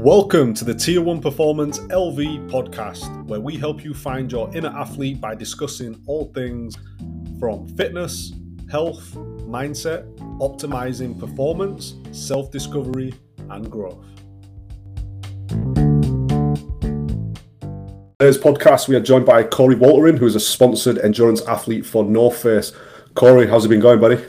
Welcome to the Tier 1 Performance LV podcast, where we help you find your inner athlete by discussing all things from fitness, health, mindset, optimizing performance, self discovery, and growth. Today's podcast, we are joined by Coree Woltering, who is a sponsored endurance athlete for North Face. Coree, how's it been going, buddy?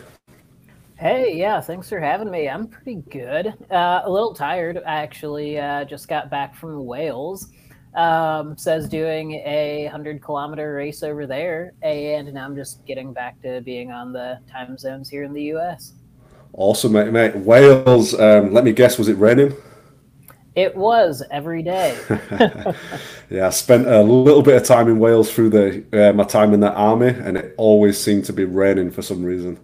Hey, yeah, thanks for having me. I'm pretty good. Uh, a little tired. I actually uh, just got back from Wales. Um, says doing a 100 kilometer race over there. And now I'm just getting back to being on the time zones here in the US. Awesome, mate. mate. Wales, um, let me guess, was it raining? It was every day. yeah, I spent a little bit of time in Wales through the uh, my time in the army, and it always seemed to be raining for some reason.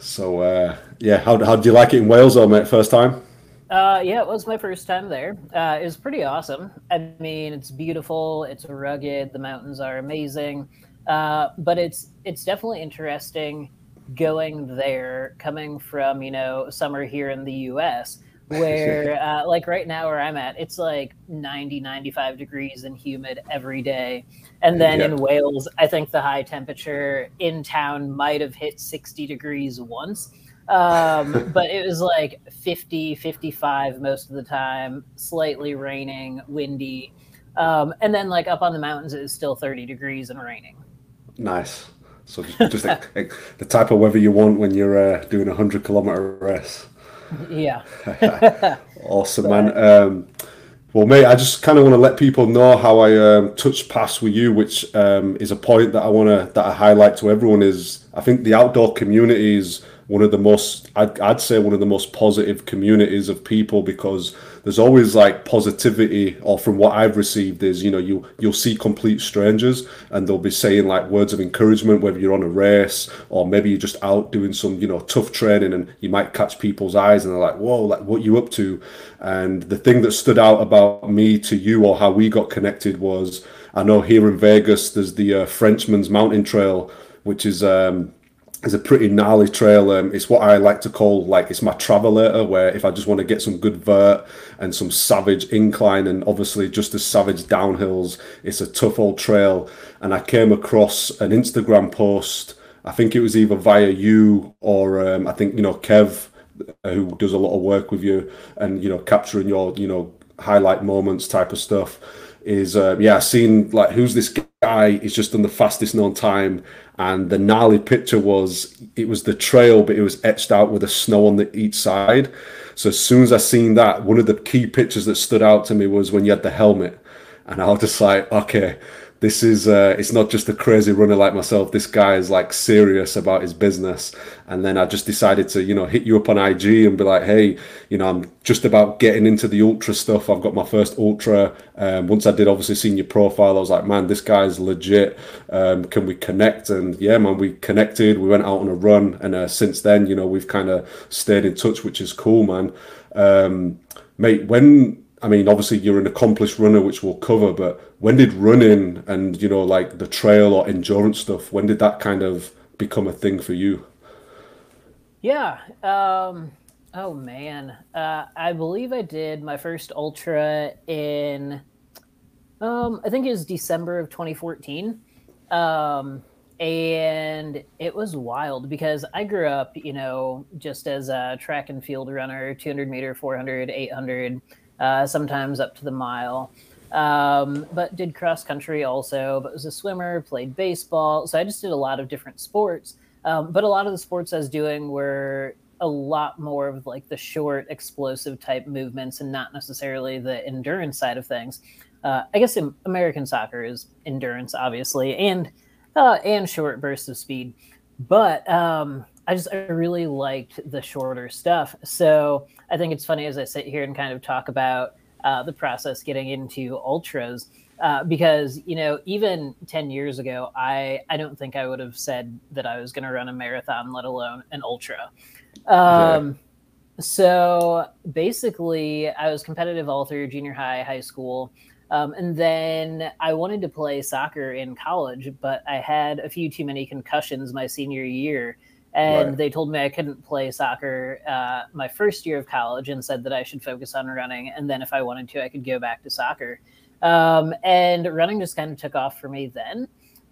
So uh, yeah, how how did you like it in Wales, though, mate? First time? Uh, yeah, it was my first time there. Uh, it was pretty awesome. I mean, it's beautiful. It's rugged. The mountains are amazing. Uh, but it's it's definitely interesting going there, coming from you know summer here in the U.S where uh, like right now where i'm at it's like 90 95 degrees and humid every day. And then in wales i think the high temperature in town might have hit 60 degrees once. Um, but it was like 50 55 most of the time slightly raining windy. Um, and then like up on the mountains it was still 30 degrees and raining. Nice. So just, just like, like the type of weather you want when you're uh, doing a 100 kilometer race yeah. awesome, man. Um, well, mate, I just kind of want to let people know how I um, touched pass with you, which um, is a point that I want to that I highlight to everyone. Is I think the outdoor community is one of the most I'd, I'd say one of the most positive communities of people because there's always like positivity or from what i've received is you know you you'll see complete strangers and they'll be saying like words of encouragement whether you're on a race or maybe you're just out doing some you know tough training and you might catch people's eyes and they're like whoa like what you up to? And the thing that stood out about me to you or how we got connected was i know here in vegas there's the uh, frenchman's mountain trail which is um it's a pretty gnarly trail. Um, it's what I like to call like it's my travelator, where if I just want to get some good vert and some savage incline, and obviously just as savage downhills, it's a tough old trail. And I came across an Instagram post. I think it was either via you or um, I think you know Kev, uh, who does a lot of work with you, and you know capturing your you know highlight moments type of stuff. Is uh, yeah, seen like who's this guy? He's just done the fastest known time and the gnarly picture was it was the trail but it was etched out with the snow on the each side. So as soon as i seen that one of the key pictures that stood out to me was when you had the helmet. And i was just like okay this is uh, it's not just a crazy runner like myself. This guy is like serious about his business. And then i just decided to you know hit you up on ig and be like hey you know i'm just about getting into the ultra stuff. I've got my first ultra. Um, once i did obviously seeing your profile i was like man this guy's legit. Um, can we connect? And yeah man we connected. We went out on a run. And uh, since then you know we've kind of stayed in touch which is cool man. Um, mate when I mean, obviously you're an accomplished runner, which we'll cover, but when did running and, you know, like the trail or endurance stuff, when did that kind of become a thing for you? Yeah. Um, oh, man. Uh, I believe I did my first ultra in, um, I think it was December of 2014. Um, and it was wild because I grew up, you know, just as a track and field runner, 200 meter, 400, 800 uh, sometimes up to the mile. Um, but did cross country also, but was a swimmer, played baseball. So I just did a lot of different sports. Um, but a lot of the sports I was doing were a lot more of like the short, explosive type movements and not necessarily the endurance side of things. Uh, I guess American soccer is endurance, obviously, and uh, and short bursts of speed. But um, I just I really liked the shorter stuff. So I think it's funny as I sit here and kind of talk about uh, the process getting into ultras. Uh, because you know even 10 years ago i i don't think i would have said that i was going to run a marathon let alone an ultra um, so basically i was competitive all through junior high high school um, and then i wanted to play soccer in college but i had a few too many concussions my senior year and right. they told me I couldn't play soccer uh, my first year of college and said that I should focus on running. And then if I wanted to, I could go back to soccer. Um, and running just kind of took off for me then.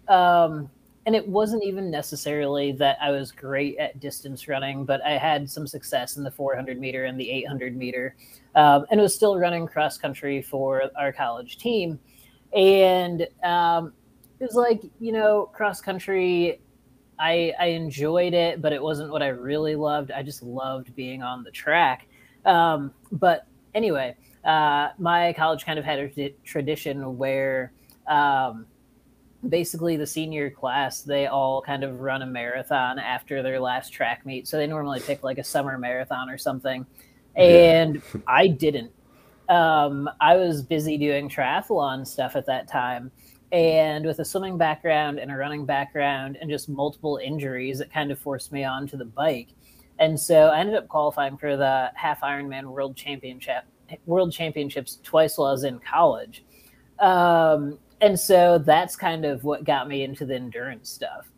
Um, and it wasn't even necessarily that I was great at distance running, but I had some success in the 400 meter and the 800 meter, um, and was still running cross country for our college team. And um, it was like, you know, cross country I, I enjoyed it, but it wasn't what I really loved. I just loved being on the track. Um, but anyway, uh, my college kind of had a tradition where um, basically the senior class they all kind of run a marathon after their last track meet. So they normally pick like a summer marathon or something, and yeah. I didn't. Um, I was busy doing triathlon stuff at that time and with a swimming background and a running background and just multiple injuries, it kind of forced me onto the bike. And so I ended up qualifying for the half Ironman World Championship, World Championships twice while I was in college. Um, and so that's kind of what got me into the endurance stuff.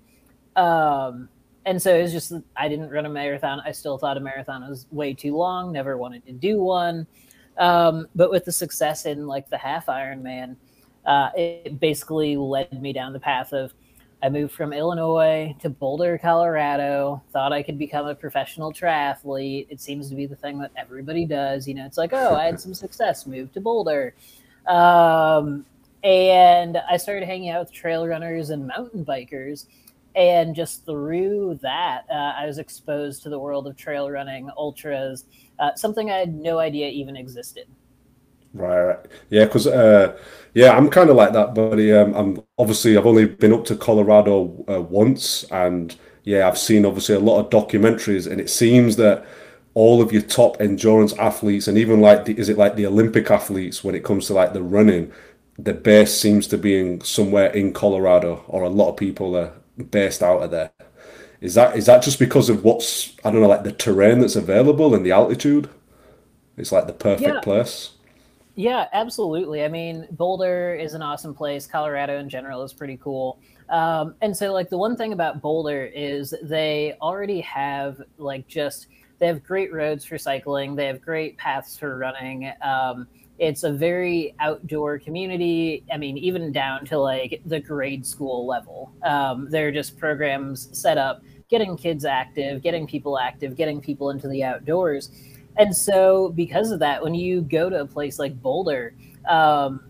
Um, and so it was just I didn't run a marathon. I still thought a marathon was way too long. Never wanted to do one. Um, but with the success in like the half Ironman, uh, it basically led me down the path of I moved from Illinois to Boulder, Colorado. Thought I could become a professional triathlete. It seems to be the thing that everybody does. You know, it's like, oh, I had some success, moved to Boulder. Um, and I started hanging out with trail runners and mountain bikers. And just through that, uh, I was exposed to the world of trail running, ultras, uh, something I had no idea even existed. Right, right. yeah, because uh, yeah, I'm kind of like that, buddy. Um, I'm obviously I've only been up to Colorado uh, once, and yeah, I've seen obviously a lot of documentaries, and it seems that all of your top endurance athletes, and even like the, is it like the Olympic athletes when it comes to like the running, the base seems to be in somewhere in Colorado, or a lot of people are based out of there. Is that is that just because of what's I don't know like the terrain that's available and the altitude? It's like the perfect yeah. place. Yeah, absolutely. I mean, Boulder is an awesome place. Colorado in general is pretty cool. Um, and so, like, the one thing about Boulder is they already have, like, just they have great roads for cycling, they have great paths for running. Um, it's a very outdoor community. I mean, even down to like the grade school level. Um, there are just programs set up getting kids active, getting people active, getting people into the outdoors. And so, because of that, when you go to a place like Boulder, um,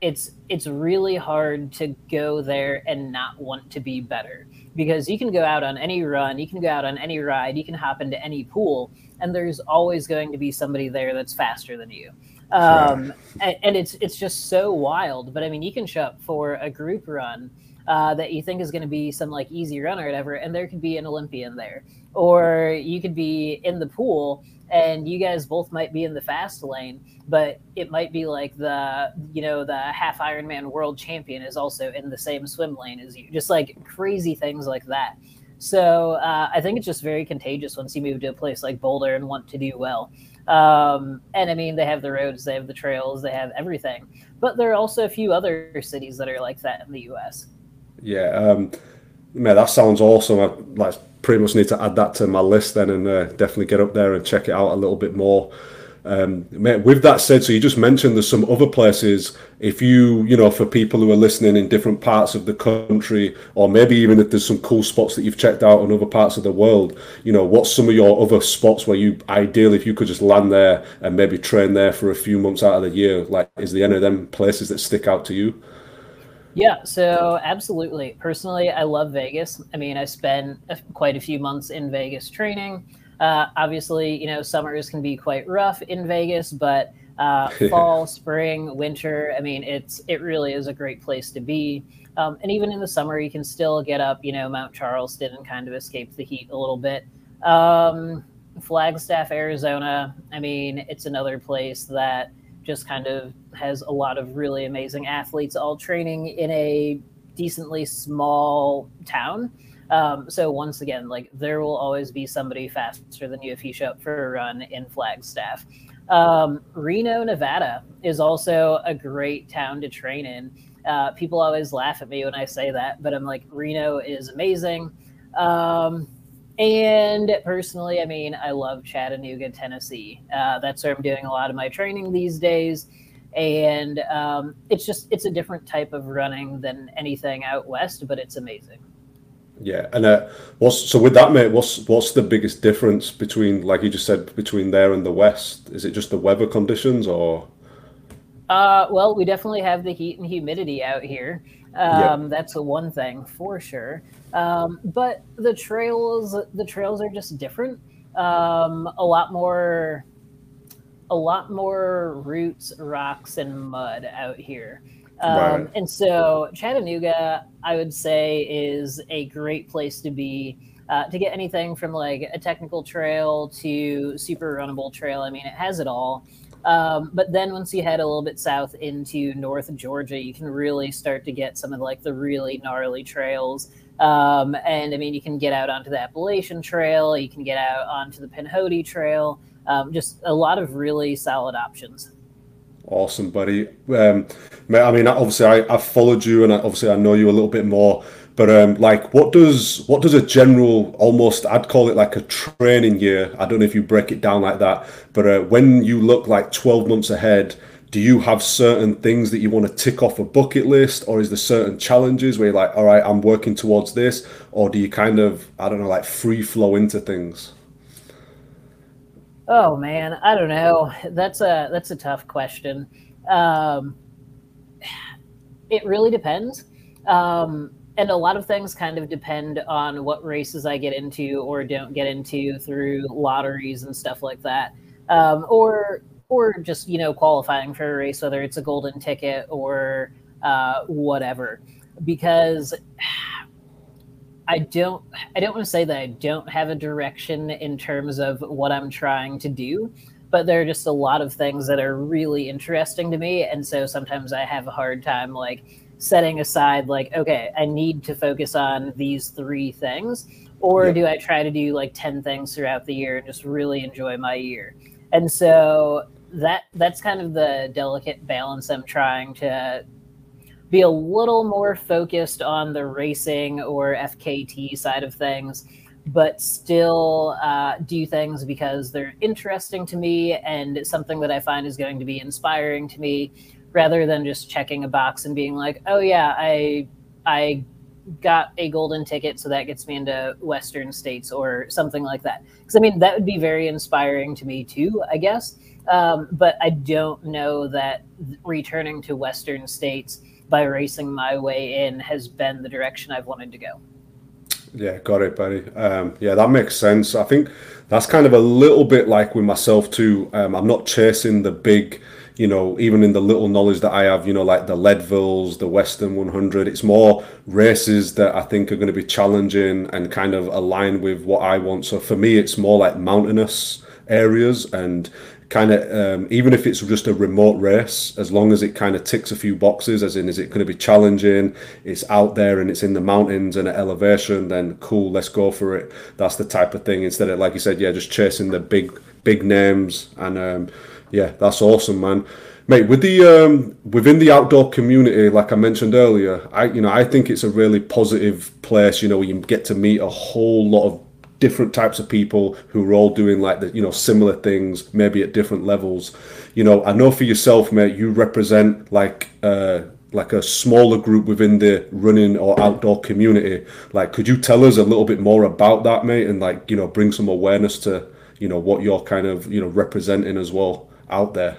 it's it's really hard to go there and not want to be better because you can go out on any run, you can go out on any ride, you can hop into any pool, and there's always going to be somebody there that's faster than you. Um, and, and, it's it's just so wild. But I mean, you can show up for a group run uh, that you think is going to be some like easy run or whatever, and there could be an Olympian there, or you could be in the pool and you guys both might be in the fast lane, but it might be like the you know the half Ironman world champion is also in the same swim lane as you. Just like crazy things like that. So uh, I think it's just very contagious once you move to a place like Boulder and want to do well. Um, and I mean, they have the roads, they have the trails, they have everything. But there are also a few other cities that are like that in the U.S. Yeah, um, man, that sounds awesome. I, like pretty much need to add that to my list then and uh, definitely get up there and check it out a little bit more. Um, with that said, so you just mentioned there's some other places. If you, you know, for people who are listening in different parts of the country, or maybe even if there's some cool spots that you've checked out in other parts of the world, you know, what's some of your other spots where you ideally, if you could just land there and maybe train there for a few months out of the year, like is there any of them places that stick out to you? Yeah, so absolutely. Personally, I love Vegas. I mean, I spent quite a few months in Vegas training. Uh, obviously, you know, summers can be quite rough in Vegas, but uh, fall, spring, winter, I mean, it's it really is a great place to be. Um, and even in the summer, you can still get up, you know, Mount Charleston and kind of escape the heat a little bit. Um, Flagstaff, Arizona. I mean, it's another place that just kind of has a lot of really amazing athletes all training in a decently small town. Um, so once again, like there will always be somebody faster than you if you show up for a run in Flagstaff. Um, Reno, Nevada is also a great town to train in. Uh, people always laugh at me when I say that, but I'm like, Reno is amazing. Um, and personally, I mean, I love Chattanooga, Tennessee. Uh, that's where I'm doing a lot of my training these days. And um, it's just, it's a different type of running than anything out west, but it's amazing. Yeah, and uh, what's so with that, mate? What's what's the biggest difference between, like you just said, between there and the west? Is it just the weather conditions, or? Uh, well, we definitely have the heat and humidity out here. Um, yep. That's a one thing for sure. Um, but the trails, the trails are just different. Um, a lot more, a lot more roots, rocks, and mud out here. Um, right. And so Chattanooga, I would say, is a great place to be. Uh, to get anything from like a technical trail to super runnable trail. I mean, it has it all. Um, but then once you head a little bit south into North Georgia, you can really start to get some of like the really gnarly trails. Um, and I mean, you can get out onto the Appalachian Trail, you can get out onto the Pinhoti Trail. Um, just a lot of really solid options. Awesome, buddy. Um, I mean, obviously, I, I've followed you, and obviously, I know you a little bit more. But um, like, what does what does a general almost I'd call it like a training year. I don't know if you break it down like that, but uh, when you look like twelve months ahead, do you have certain things that you want to tick off a bucket list, or is there certain challenges where you're like, all right, I'm working towards this, or do you kind of I don't know like free flow into things? Oh man, I don't know. That's a that's a tough question. Um, it really depends. Um, and a lot of things kind of depend on what races I get into or don't get into through lotteries and stuff like that, um, or or just you know qualifying for a race, whether it's a golden ticket or uh, whatever. Because I don't I don't want to say that I don't have a direction in terms of what I'm trying to do, but there are just a lot of things that are really interesting to me, and so sometimes I have a hard time like setting aside like okay i need to focus on these three things or yep. do i try to do like 10 things throughout the year and just really enjoy my year and so that that's kind of the delicate balance i'm trying to be a little more focused on the racing or fkt side of things but still uh, do things because they're interesting to me and something that i find is going to be inspiring to me rather than just checking a box and being like, "Oh yeah, I I got a golden ticket, so that gets me into Western states or something like that." Because I mean, that would be very inspiring to me too, I guess. Um, but I don't know that returning to Western states by racing my way in has been the direction I've wanted to go. Yeah, got it, buddy. Um, yeah, that makes sense. I think that's kind of a little bit like with myself too. Um, I'm not chasing the big you know, even in the little knowledge that I have, you know, like the Leadvilles, the Western 100, it's more races that I think are going to be challenging and kind of align with what I want. So for me, it's more like mountainous areas and kind of um, even if it's just a remote race as long as it kind of ticks a few boxes as in is it going to be challenging it's out there and it's in the mountains and at elevation then cool let's go for it that's the type of thing instead of like you said yeah just chasing the big big names and um, yeah, that's awesome, man. Mate, with the um, within the outdoor community, like I mentioned earlier, I you know I think it's a really positive place. You know, you get to meet a whole lot of different types of people who are all doing like the you know similar things, maybe at different levels. You know, I know for yourself, mate, you represent like uh, like a smaller group within the running or outdoor community. Like, could you tell us a little bit more about that, mate, and like you know bring some awareness to you know what you're kind of you know representing as well out there.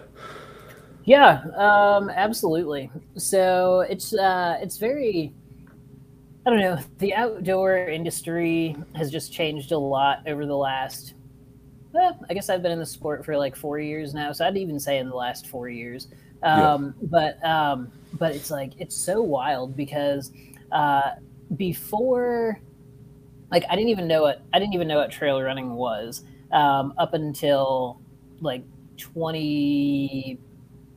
Yeah, um, absolutely. So it's uh, it's very I don't know. The outdoor industry has just changed a lot over the last. Eh, I guess I've been in the sport for like four years now, so I'd even say in the last four years. Um, yeah. But um, but it's like it's so wild because uh, before, like I didn't even know what I didn't even know what trail running was um, up until like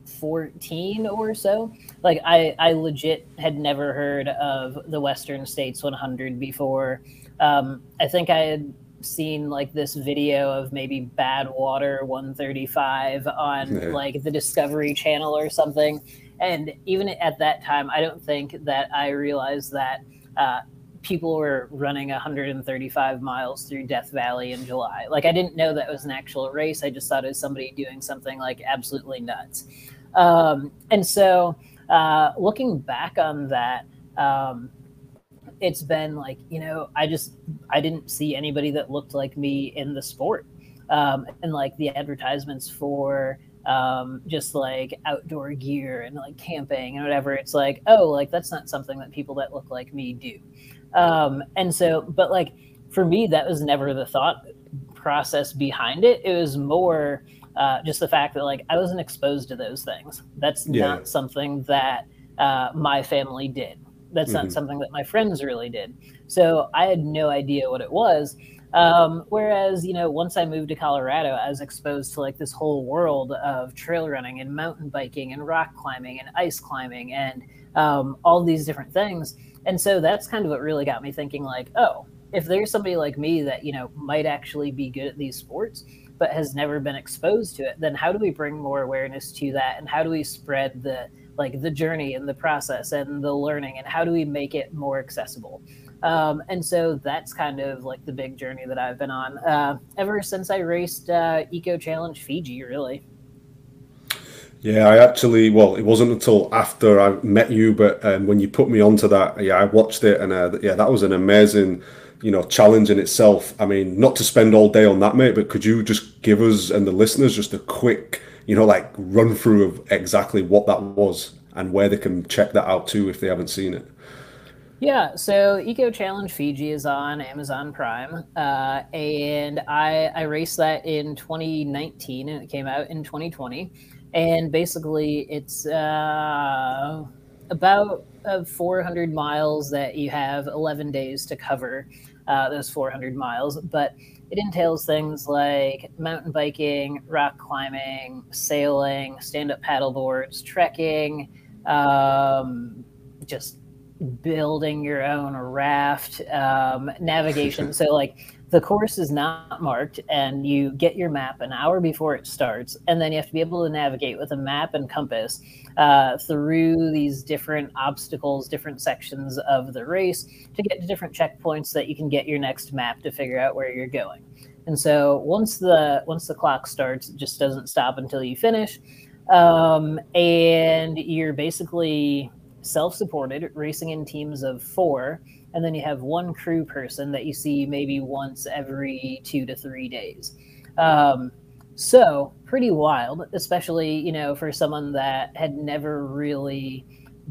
2014 or so. Like I, I legit had never heard of the Western States 100 before. Um, I think I had seen like this video of maybe Badwater 135 on yeah. like the Discovery Channel or something. And even at that time, I don't think that I realized that uh, people were running 135 miles through Death Valley in July. Like I didn't know that was an actual race. I just thought it was somebody doing something like absolutely nuts. Um, and so uh, looking back on that, um, it's been like you know I just I didn't see anybody that looked like me in the sport, um, and like the advertisements for um, just like outdoor gear and like camping and whatever. It's like, oh, like that's not something that people that look like me do. Um, and so, but like for me, that was never the thought process behind it. It was more uh, just the fact that like I wasn't exposed to those things. That's yeah. not something that uh, my family did. That's mm-hmm. not something that my friends really did. So I had no idea what it was. Um, whereas, you know, once I moved to Colorado, I was exposed to like this whole world of trail running and mountain biking and rock climbing and ice climbing and um, all these different things. And so that's kind of what really got me thinking like, oh, if there's somebody like me that, you know, might actually be good at these sports, but has never been exposed to it, then how do we bring more awareness to that? And how do we spread the, like the journey and the process and the learning and how do we make it more accessible? Um, and so that's kind of like the big journey that I've been on uh, ever since I raced uh, Eco Challenge Fiji, really. Yeah, I actually, well, it wasn't until after I met you, but um, when you put me onto that, yeah, I watched it and uh, yeah, that was an amazing, you know, challenge in itself. I mean, not to spend all day on that, mate, but could you just give us and the listeners just a quick, you know, like run through of exactly what that was and where they can check that out too if they haven't seen it? Yeah, so Eco Challenge Fiji is on Amazon Prime, uh, and I I raced that in 2019, and it came out in 2020. And basically, it's uh, about uh, 400 miles that you have 11 days to cover uh, those 400 miles, but it entails things like mountain biking, rock climbing, sailing, stand-up paddle boards, trekking, um, just building your own raft um, navigation. so like the course is not marked and you get your map an hour before it starts and then you have to be able to navigate with a map and compass uh, through these different obstacles different sections of the race to get to different checkpoints that you can get your next map to figure out where you're going. And so once the once the clock starts it just doesn't stop until you finish. Um, and you're basically self-supported, racing in teams of four, and then you have one crew person that you see maybe once every two to three days. Um, so pretty wild, especially you know for someone that had never really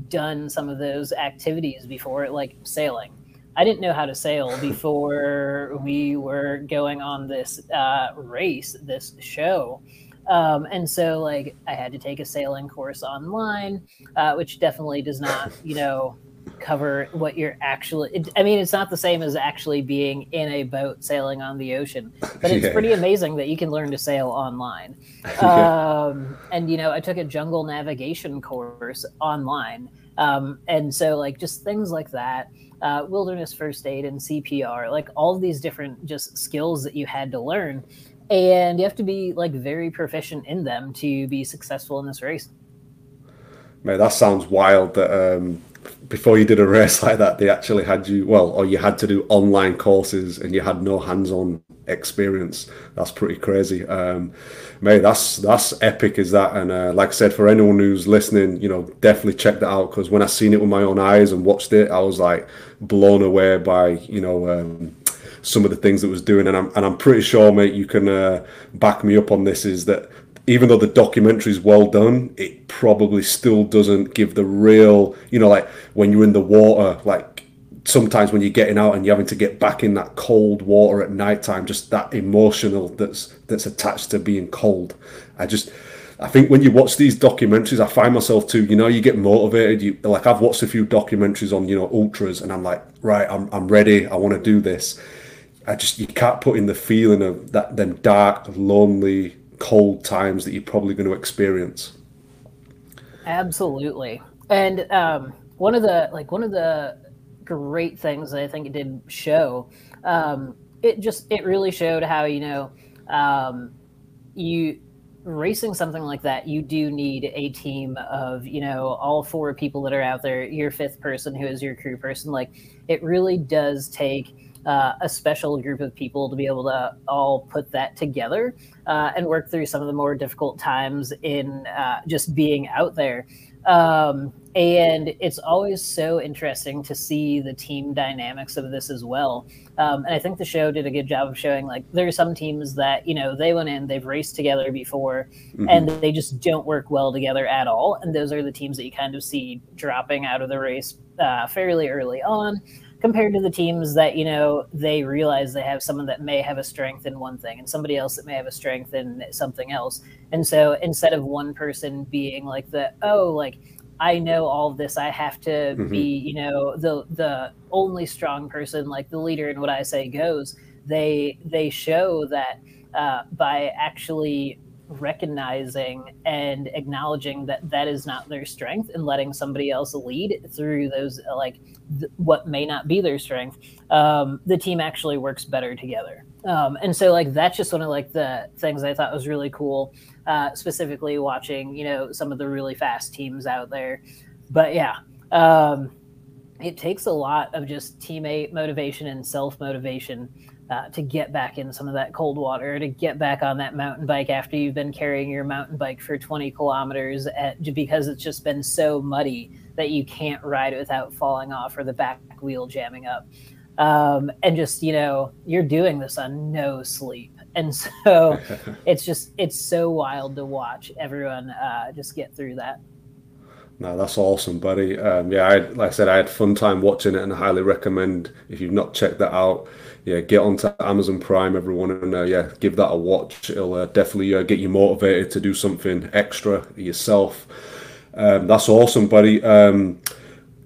done some of those activities before, like sailing. I didn't know how to sail before we were going on this uh, race, this show. Um, and so, like, I had to take a sailing course online, uh, which definitely does not, you know, cover what you're actually. It, I mean, it's not the same as actually being in a boat sailing on the ocean, but it's yeah. pretty amazing that you can learn to sail online. Um, and you know, I took a jungle navigation course online, um, and so like just things like that. Uh, wilderness first aid and CPR, like all these different just skills that you had to learn and you have to be like very proficient in them to be successful in this race. Mate, that sounds wild. That um, before you did a race like that, they actually had you well, or you had to do online courses, and you had no hands-on experience. That's pretty crazy. Um, mate, that's that's epic, is that? And uh, like I said, for anyone who's listening, you know, definitely check that out because when I seen it with my own eyes and watched it, I was like blown away by you know. Um, some of the things that was doing, and I'm and I'm pretty sure, mate, you can uh, back me up on this. Is that even though the documentary is well done, it probably still doesn't give the real, you know, like when you're in the water, like sometimes when you're getting out and you're having to get back in that cold water at night time, just that emotional that's that's attached to being cold. I just I think when you watch these documentaries, I find myself too. You know, you get motivated. You like I've watched a few documentaries on you know ultras, and I'm like, right, I'm I'm ready. I want to do this. I just you can't put in the feeling of that them dark, lonely, cold times that you're probably going to experience. Absolutely, and um, one of the like one of the great things that I think it did show, um, it just it really showed how you know um, you racing something like that, you do need a team of, you know, all four people that are out there, your fifth person who is your crew person. Like, it really does take uh, a special group of people to be able to all put that together uh, and work through some of the more difficult times in uh, just being out there. Um, and it's always so interesting to see the team dynamics of this as well. Um, and I think the show did a good job of showing like there are some teams that you know they went in, they've raced together before, mm-hmm. and they just don't work well together at all. And those are the teams that you kind of see dropping out of the race uh, fairly early on compared to the teams that you know they realize they have someone that may have a strength in one thing and somebody else that may have a strength in something else and so instead of one person being like the oh like i know all of this i have to mm-hmm. be you know the the only strong person like the leader in what i say goes they they show that uh, by actually recognizing and acknowledging that that is not their strength and letting somebody else lead through those like what may not be their strength um, the team actually works better together. Um, and so like that's just one of like the things i thought was really cool uh, specifically watching you know some of the really fast teams out there. But yeah um, it takes a lot of just teammate motivation and self motivation uh, to get back in some of that cold water, to get back on that mountain bike after you've been carrying your mountain bike for 20 kilometers at, because it's just been so muddy that you can't ride without falling off or the back wheel jamming up. Um, and just, you know, you're doing this on no sleep. And so it's just, it's so wild to watch everyone uh, just get through that. No, that's awesome, buddy. Um, yeah, I, like I said, I had fun time watching it, and I highly recommend if you've not checked that out. Yeah, get onto Amazon Prime, everyone, and uh, yeah, give that a watch. It'll uh, definitely uh, get you motivated to do something extra yourself. Um, that's awesome, buddy. Um,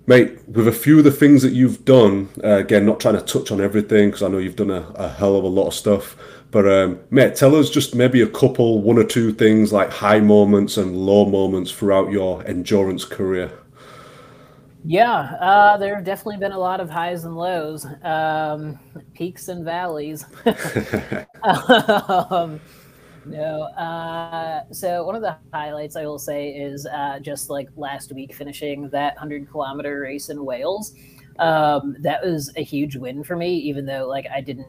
mate, with a few of the things that you've done, uh, again, not trying to touch on everything because I know you've done a, a hell of a lot of stuff. But um, mate, tell us just maybe a couple, one or two things like high moments and low moments throughout your endurance career. Yeah, uh, there have definitely been a lot of highs and lows, um, peaks and valleys. um, no, uh, so one of the highlights I will say is uh, just like last week finishing that 100 kilometer race in Wales. Um, that was a huge win for me, even though like I didn't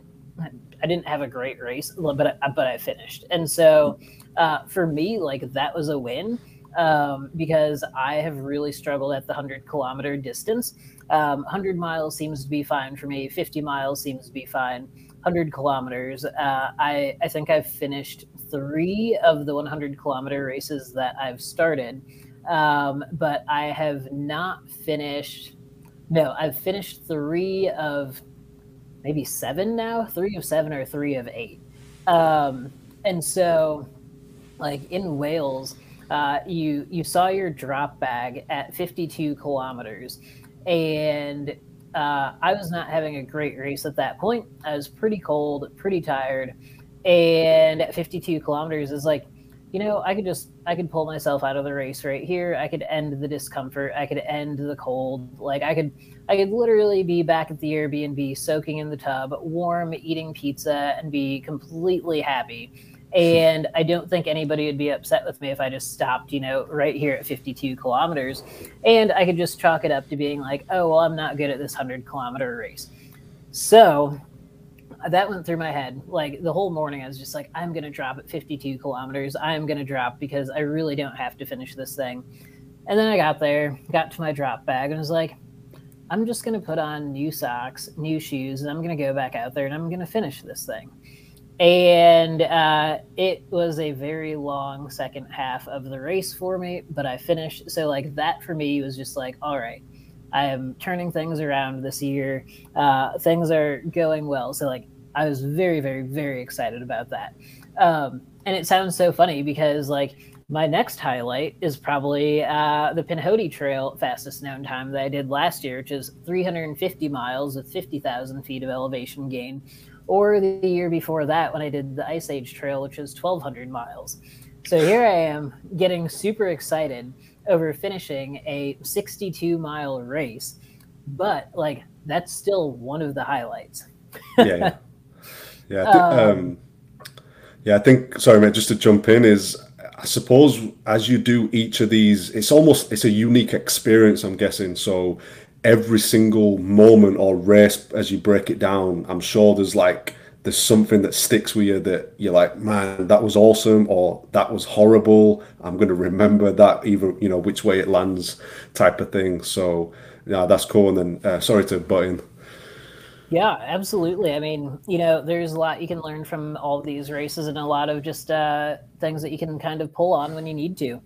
I didn't have a great race, but I, but I finished. And so uh, for me, like that was a win um, because I have really struggled at the 100 kilometer distance. Um, 100 miles seems to be fine for me. 50 miles seems to be fine. 100 kilometers. Uh, I, I think I've finished three of the 100 kilometer races that I've started, um, but I have not finished. No, I've finished three of maybe seven now, three of seven or three of eight. Um, and so, like in Wales, uh, you you saw your drop bag at 52 kilometers, and uh, I was not having a great race at that point. I was pretty cold, pretty tired, and at 52 kilometers is like you know, I could just I could pull myself out of the race right here. I could end the discomfort. I could end the cold. Like I could I could literally be back at the Airbnb soaking in the tub, warm, eating pizza and be completely happy. And I don't think anybody would be upset with me if I just stopped, you know, right here at 52 kilometers. And I could just chalk it up to being like, oh, well, I'm not good at this 100 kilometer race. So that went through my head like the whole morning i was just like i'm gonna drop at 52 kilometers. I'm gonna drop because i really don't have to finish this thing. And then i got there got to my drop bag and was like i'm just gonna put on new socks new shoes and i'm gonna go back out there and i'm gonna finish this thing. And uh, it was a very long second half of the race for me but i finished. So like that for me was just like all right I am turning things around this year. Uh, things are going well. So, like, I was very, very, very excited about that. Um, and it sounds so funny because, like, my next highlight is probably uh, the Pinhoti Trail fastest known time that I did last year, which is 350 miles with 50,000 feet of elevation gain, or the year before that when I did the Ice Age Trail, which is 1,200 miles. So here I am getting super excited over finishing a 62 mile race, but like that's still one of the highlights. yeah, yeah, yeah. I think, um, um, yeah. I think sorry, mate. Just to jump in is I suppose as you do each of these, it's almost it's a unique experience. I'm guessing so. Every single moment or race, as you break it down, I'm sure there's like there's something that sticks with you that you're like, man, that was awesome, or that was horrible. I'm going to remember that, either you know which way it lands, type of thing. So yeah, that's cool. And then uh, sorry to butt in. Yeah, absolutely. I mean, you know, there's a lot you can learn from all these races and a lot of just uh, things that you can kind of pull on when you need to.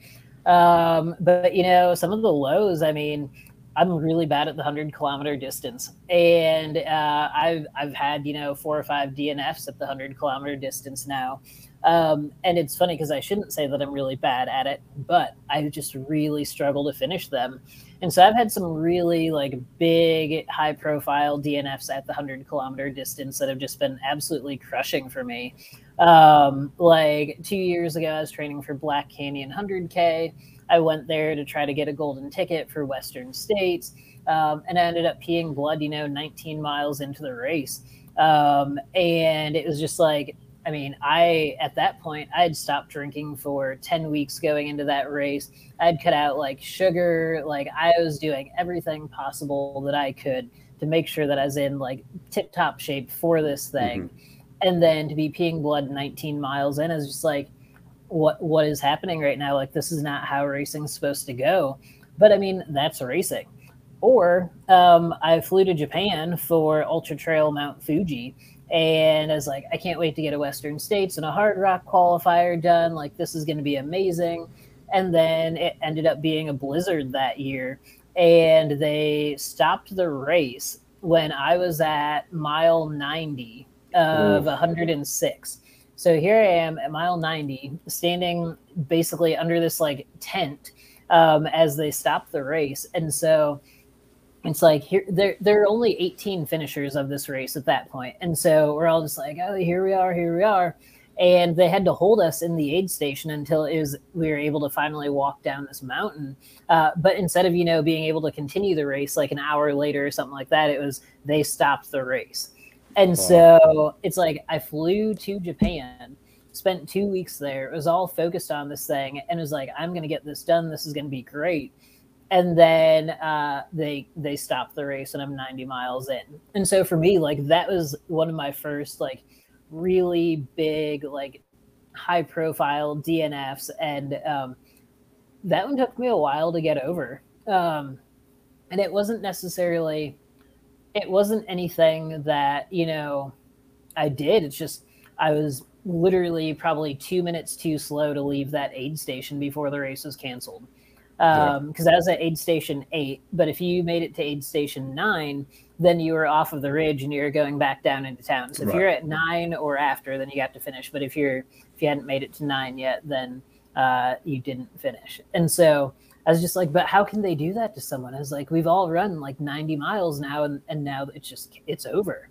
Um, but, you know, some of the lows, I mean, I'm really bad at the 100 kilometer distance. And uh, I've, I've had, you know, four or five DNFs at the 100 kilometer distance now. Um, and it's funny because I shouldn't say that I'm really bad at it, but I just really struggle to finish them. And so I've had some really like big, high profile DNFs at the 100 kilometer distance that have just been absolutely crushing for me. Um, like two years ago, I was training for Black Canyon 100K. I went there to try to get a golden ticket for Western States. Um, and I ended up peeing blood, you know, 19 miles into the race. Um, and it was just like, I mean, I at that point I had stopped drinking for 10 weeks going into that race. I'd cut out like sugar, like I was doing everything possible that I could to make sure that I was in like tip top shape for this thing. Mm-hmm. And then to be peeing blood 19 miles in is just like what what is happening right now? Like this is not how racing's supposed to go. But I mean, that's racing. Or um, I flew to Japan for Ultra Trail Mount Fuji and I was like, I can't wait to get a Western States and a Hardrock qualifier done. Like, this is going to be amazing. And then it ended up being a blizzard that year, and they stopped the race when I was at mile 90 of Ooh. 106. So here I am at mile 90, standing basically under this like tent um, as they stopped the race. And so it's like here there there are only 18 finishers of this race at that point. point and so we're all just like oh here we are here we are and they had to hold us in the aid station until it was we were able to finally walk down this mountain uh, but instead of you know being able to continue the race like an hour later or something like that it was they stopped the race and so it's like i flew to japan spent two weeks there it was all focused on this thing and it was like i'm going to get this done this is going to be great and then uh, they they stopped the race and I'm 90 miles in. And so for me, like that was one of my first like really big like high profile DNFs, and um, that one took me a while to get over. Um, and it wasn't necessarily it wasn't anything that you know I did. It's just I was literally probably two minutes too slow to leave that aid station before the race was canceled because um, yeah. I was at aid station eight. But if you made it to aid station nine, then you were off of the ridge and you're going back down into town. So if right. you're at nine or after, then you got to finish. But if you're if you hadn't made it to nine yet, then uh, you didn't finish. And so I was just like, but how can they do that to someone? I was like, we've all run like 90 miles now, and, and now it's just it's over.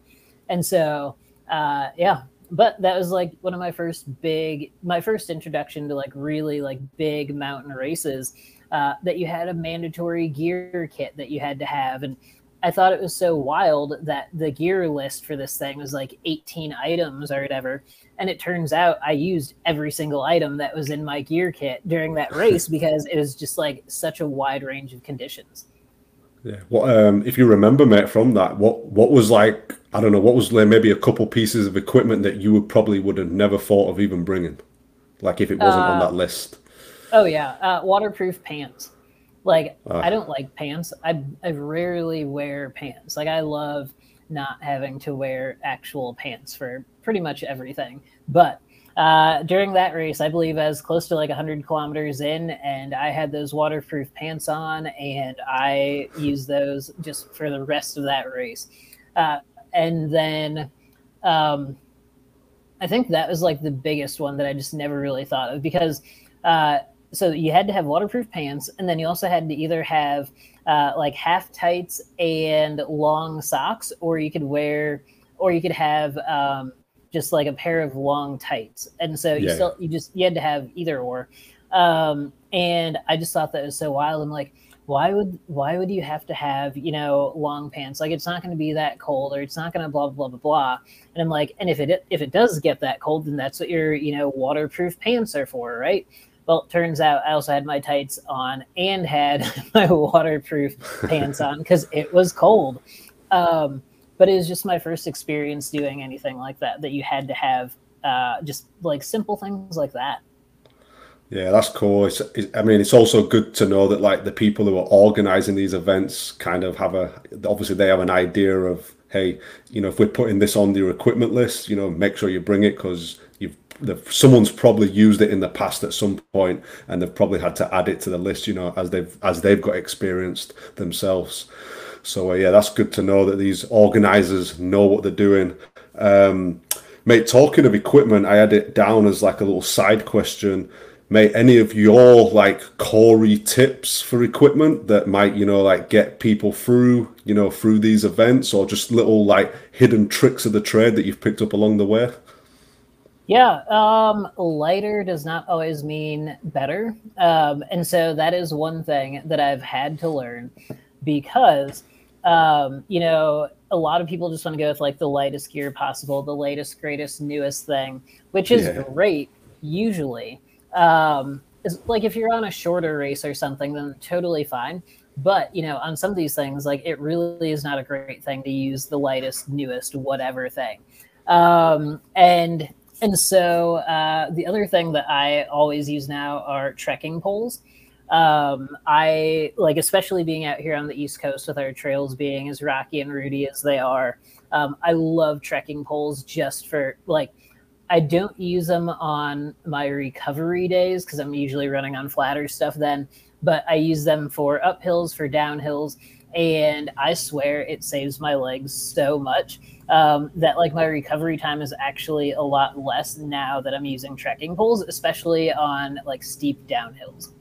And so uh, yeah, but that was like one of my first big my first introduction to like really like big mountain races uh, that you had a mandatory gear kit that you had to have. And I thought it was so wild that the gear list for this thing was like 18 items or whatever. And it turns out I used every single item that was in my gear kit during that race because it was just like such a wide range of conditions. Yeah. What um, if you remember, mate, from that? What what was like? I don't know. What was maybe a couple pieces of equipment that you would probably would have never thought of even bringing, like if it wasn't uh, on that list. Oh yeah, uh, waterproof pants. Like uh, I don't like pants. I I rarely wear pants. Like I love not having to wear actual pants for pretty much everything. But uh, during that race, I believe I was close to like 100 kilometers in, and I had those waterproof pants on, and I used those just for the rest of that race. Uh, and then um, I think that was like the biggest one that I just never really thought of because uh, so you had to have waterproof pants, and then you also had to either have uh, like half tights and long socks, or you could wear, or you could have um, just like a pair of long tights. And so you yeah. still you just you had to have either or. Um, and I just thought that was so wild. I'm like, why would why would you have to have you know long pants? Like it's not going to be that cold, or it's not going to blah blah blah blah blah. And I'm like, and if it if it does get that cold, then that's what your you know waterproof pants are for, right? Well, it turns out I also had my tights on and had my waterproof pants on because it was cold. Um, but it was just my first experience doing anything like that, that you had to have uh, just like simple things like that. Yeah, that's cool. It's, it, I mean, it's also good to know that like the people who are organizing these events kind of have a obviously they have an idea of hey, you know, if we're putting this on your equipment list, you know, make sure you bring it because someone's probably used it in the past at some point and they've probably had to add it to the list, you know, as they've as they've got experienced themselves. So uh, yeah, that's good to know that these organizers know what they're doing. Um, mate, talking of equipment, I had it down as like a little side question mate, any of your like Coree tips for equipment that might, you know, like get people through, you know, through these events or just little like hidden tricks of the trade that you've picked up along the way? Yeah, um, lighter does not always mean better. Um, and so that is one thing that I've had to learn because, um, you know, a lot of people just want to go with like the lightest gear possible, the latest, greatest, newest thing, which is yeah. great usually. Um, is like if you're on a shorter race or something, then totally fine. But you know, on some of these things, like it really is not a great thing to use the lightest, newest, whatever thing. Um, and and so uh, the other thing that I always use now are trekking poles. Um, I like, especially being out here on the East Coast with our trails being as rocky and rooty as they are. Um, I love trekking poles just for like I don't use them on my recovery days because I'm usually running on flatter stuff then, but I use them for uphills, for downhills, and I swear it saves my legs so much um, that like my recovery time is actually a lot less now that I'm using trekking poles, especially on like steep downhills.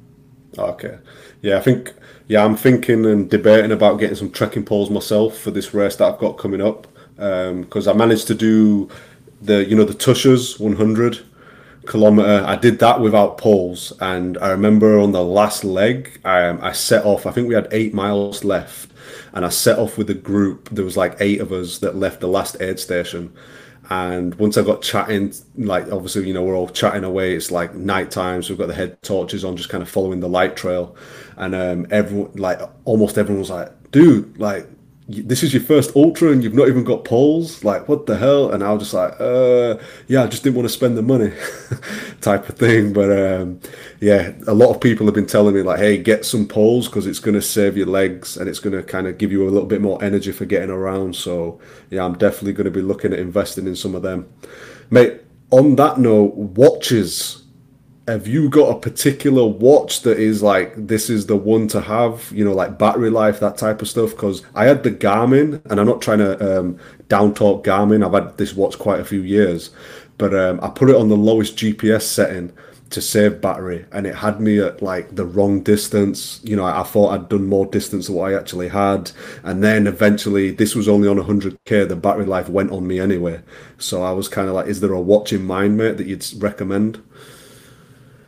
Okay. Yeah, I think yeah, I'm thinking and debating about getting some trekking poles myself for this race that I've got coming up because um, I managed to do the you know the Tushars 100 kilometer. I did that without poles, and I remember on the last leg, um, I set off. I think we had eight miles left, and I set off with a group. There was like eight of us that left the last aid station. And once I got chatting, like obviously, you know, we're all chatting away. It's like night time, so we've got the head torches on, just kind of following the light trail. And um, everyone, like almost everyone was like, "Dude, like this is your first ultra and you've not even got poles? Like what the hell? And i was just like uh yeah i just didn't want to spend the money type of thing. But um yeah a lot of people have been telling me like hey get some poles because it's going to save your legs and it's going to kind of give you a little bit more energy for getting around. So yeah i'm definitely going to be looking at investing in some of them. Mate on that note watches have you got a particular watch that is like this is the one to have you know like battery life that type of stuff? Because i had the garmin and i'm not trying to um, down talk garmin. I've had this watch quite a few years. But um, i put it on the lowest gps setting to save battery and it had me at like the wrong distance. You know i, I thought i'd done more distance than what i actually had. And then eventually this was only on 100k the battery life went on me anyway. So i was kind of like is there a watch in mind mate that you'd recommend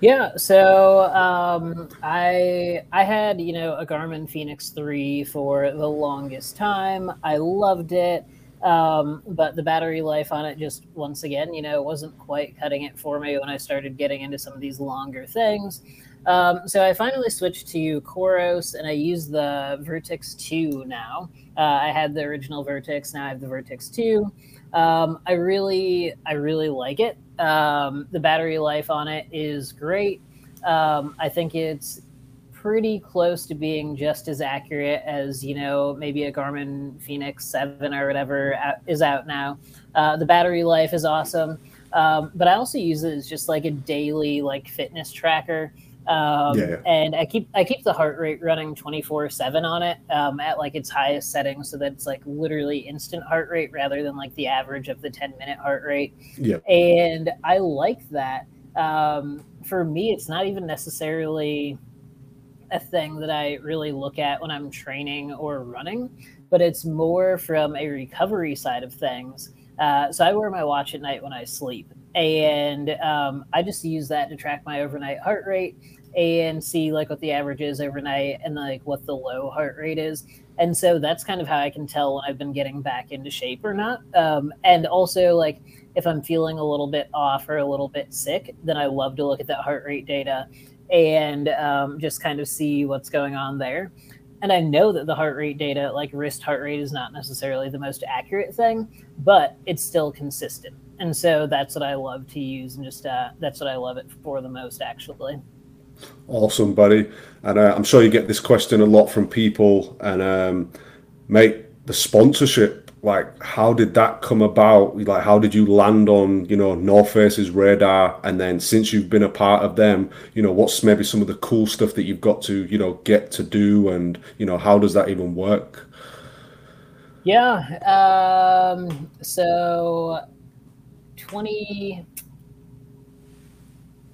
yeah, so um, I I had you know a Garmin Fenix three for the longest time. I loved it, um, but the battery life on it just once again you know wasn't quite cutting it for me when I started getting into some of these longer things. Um, so I finally switched to Coros and I use the Vertex two now. Uh, I had the original Vertex, now I have the Vertex two. Um, I really I really like it. Um, the battery life on it is great. Um, I think it's pretty close to being just as accurate as you know maybe a Garmin Fenix Seven or whatever is out now. Uh, the battery life is awesome, um, but I also use it as just like a daily like fitness tracker. Um, yeah. And I keep I keep the heart rate running twenty four seven on it um, at like its highest setting, so that it's like literally instant heart rate rather than like the average of the ten minute heart rate. Yeah. And I like that. Um, for me, it's not even necessarily a thing that I really look at when I'm training or running, but it's more from a recovery side of things. Uh, so I wear my watch at night when I sleep, and um, I just use that to track my overnight heart rate and see like what the average is overnight and like what the low heart rate is. And so that's kind of how I can tell when I've been getting back into shape or not. Um, and also like if I'm feeling a little bit off or a little bit sick, then I love to look at that heart rate data and um, just kind of see what's going on there. And I know that the heart rate data, like wrist heart rate, is not necessarily the most accurate thing, but it's still consistent. And so that's what I love to use, and just uh, that's what I love it for the most, actually. Awesome, buddy. And uh, I'm sure you get this question a lot from people. And um, mate, the sponsorship, like, how did that come about? Like, how did you land on, you know, North Face's radar? And then since you've been a part of them, you know, what's maybe some of the cool stuff that you've got to, you know, get to do? And, you know, how does that even work? Yeah. Um, so 20,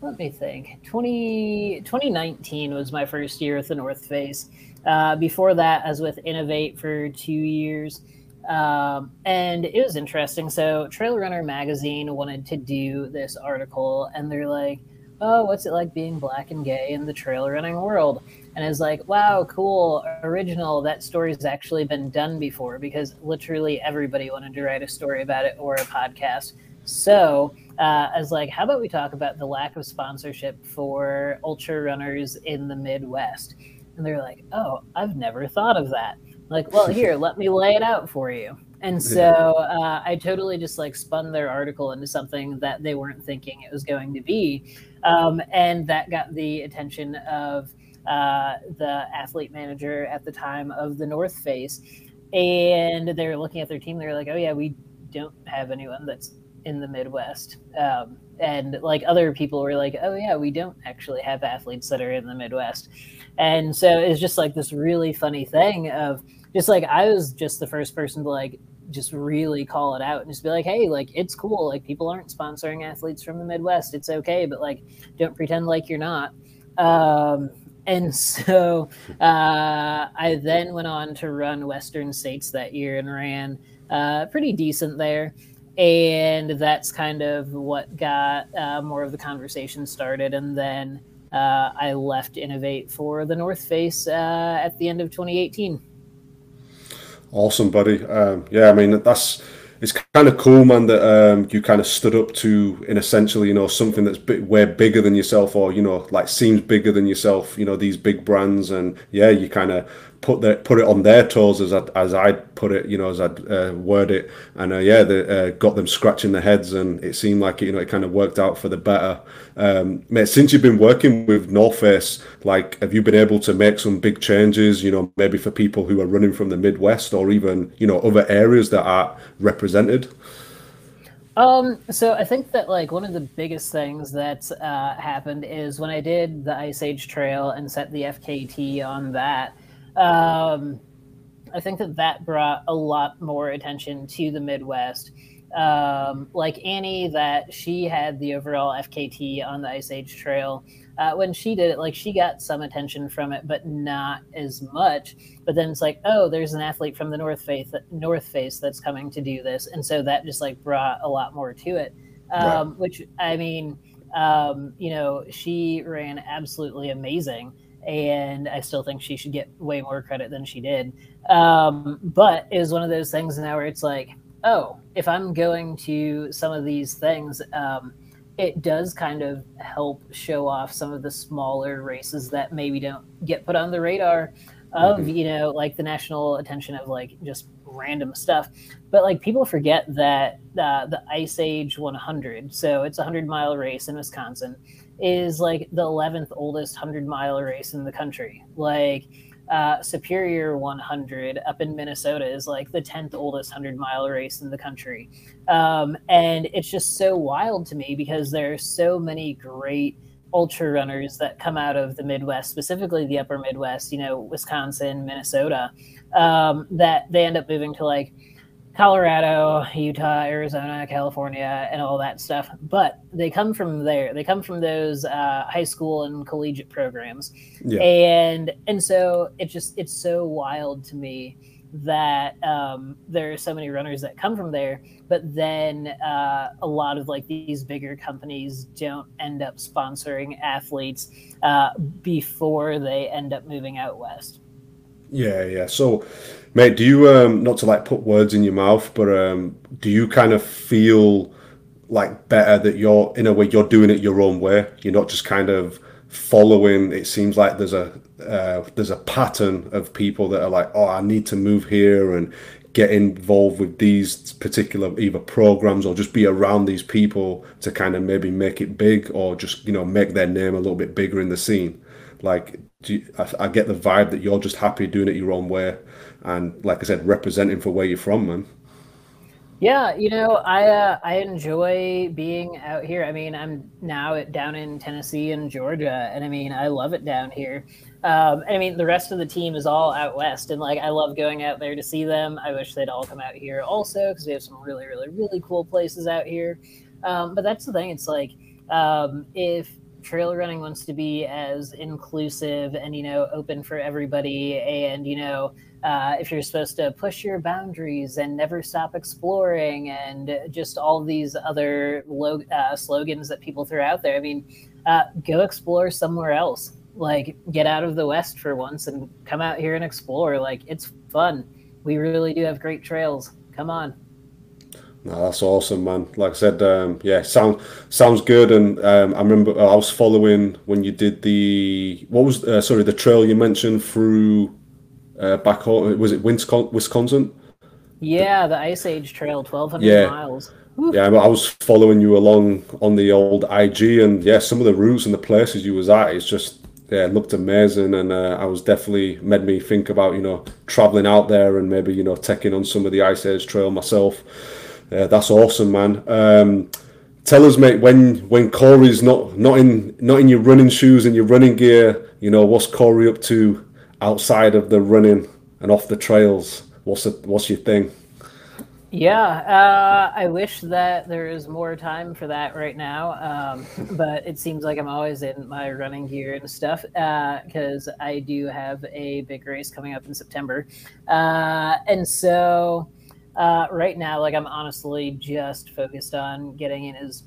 let me think 20, 2019 was my first year with the north face uh, before that i was with inov-8 for two years um, and it was interesting. So trail runner magazine wanted to do this article and they're like oh what's it like being black and gay in the trail running world? And it's like wow cool. Original. That story's actually been done before because literally everybody wanted to write a story about it or a podcast. So uh, I was like, how about we talk about the lack of sponsorship for ultra runners in the Midwest? And they're like, oh, I've never thought of that. Like, well, here, let me lay it out for you. And so uh, I totally just like spun their article into something that they weren't thinking it was going to be. Um, and that got the attention of uh, the athlete manager at the time of the North Face. And they're looking at their team. They're like, oh, yeah, we don't have anyone that's in the Midwest. Um, and like other people were like, oh, yeah, we don't actually have athletes that are in the Midwest. And so it's just like this really funny thing of just like I was just the first person to like just really call it out and just be like, hey, like it's cool. Like people aren't sponsoring athletes from the Midwest. It's okay, but like don't pretend like you're not. Um, and so uh, I then went on to run Western States that year and ran uh, pretty decent there and that's kind of what got uh, more of the conversation started. And then uh, I left inov-8 for the North Face uh, at the end of 2018. Awesome, buddy. Um, yeah, I mean that's it's kind of cool, man, that um, you kind of stood up to in essentially, you know, something that's bit, way bigger than yourself, or you know, like seems bigger than yourself. You know, these big brands, and yeah, you kind of put the put it on their toes as I, as I put it, you know, as I uh, word it, and uh, yeah, they uh, got them scratching their heads, and it seemed like you know it kind of worked out for the better. Um, mate, since you've been working with North Face, like, have you been able to make some big changes? You know, maybe for people who are running from the Midwest or even you know other areas that are represented. Um, so I think that like one of the biggest things that uh, happened is when I did the Ice Age Trail and set the FKT on that um, I think that that brought a lot more attention to the Midwest. Um, like Annie, that she had the overall FKT on the Ice Age Trail. Uh, when she did it, like she got some attention from it, but not as much. But then it's like, oh, there's an athlete from the North Face, North Face that's coming to do this, and so that just like brought a lot more to it. Um, Which I mean, um, you know, she ran absolutely amazing and I still think she should get way more credit than she did. Um, but it was one of those things now where it's like, oh, if I'm going to some of these things, um, it does kind of help show off some of the smaller races that maybe don't get put on the radar of mm-hmm. you know like the national attention of like just random stuff but like people forget that uh, the ice age 100 so it's a 100 mile race in wisconsin is like the 11th oldest 100 mile race in the country. Like uh, Superior 100 up in Minnesota is like the 10th oldest 100 mile race in the country. Um, and it's just so wild to me because there are so many great ultra runners that come out of the Midwest, specifically the upper Midwest, you know, Wisconsin, Minnesota, um, that they end up moving to like Colorado, Utah, Arizona, California, and all that stuff. But they come from there. They come from those uh, high school and collegiate programs, yeah. and and so it just it's so wild to me that um, there are so many runners that come from there. But then uh, a lot of like these bigger companies don't end up sponsoring athletes uh, before they end up moving out west. Yeah, yeah. So Mate, do you um not to like put words in your mouth, but um do you kind of feel like better that you're in a way you're doing it your own way? You're not just kind of following. It seems like there's a uh, there's a pattern of people that are like, oh, I need to move here and get involved with these particular either programs or just be around these people to kind of maybe make it big or just you know make their name a little bit bigger in the scene. Like, you, I, I get the vibe that you're just happy doing it your own way, and like I said, representing for where you're from, man. Yeah, you know, I uh, I enjoy being out here. I mean, I'm now at, down in Tennessee and Georgia, and I mean, I love it down here. Um, I mean, the rest of the team is all out west, and like I love going out there to see them. I wish they'd all come out here also because we have some really, really, really cool places out here. Um, but that's the thing; it's like um, if trail running wants to be as inclusive and you know open for everybody, and you know uh, if you're supposed to push your boundaries and never stop exploring and just all these other lo- uh, slogans that people throw out there i mean uh, go explore somewhere else. Like get out of the west for once and come out here and explore. Like it's fun. We really do have great trails. Come on no, that's awesome, man. Like I said, um, yeah, sound sounds good. And um, I remember I was following when you did the what was uh, sorry the trail you mentioned through uh, back home. Was it Wisconsin? Yeah, the Ice Age Trail, twelve hundred yeah. miles. Yeah, I was following you along on the old IG, and yeah, some of the routes and the places you was at, it's just yeah, it looked amazing, and uh, I was definitely made me think about you know traveling out there and maybe you know taking on some of the Ice Age Trail myself. Yeah, that's awesome, man. Um, tell us, mate, when when Coree's not not in not in your running shoes and your running gear, you know what's Coree up to outside of the running and off the trails? What's what's your thing? Yeah, uh, I wish that there is more time for that right now, um, but it seems like I'm always in my running gear and stuff because uh, I do have a big race coming up in September, uh, and so uh, right now, like I'm honestly just focused on getting in as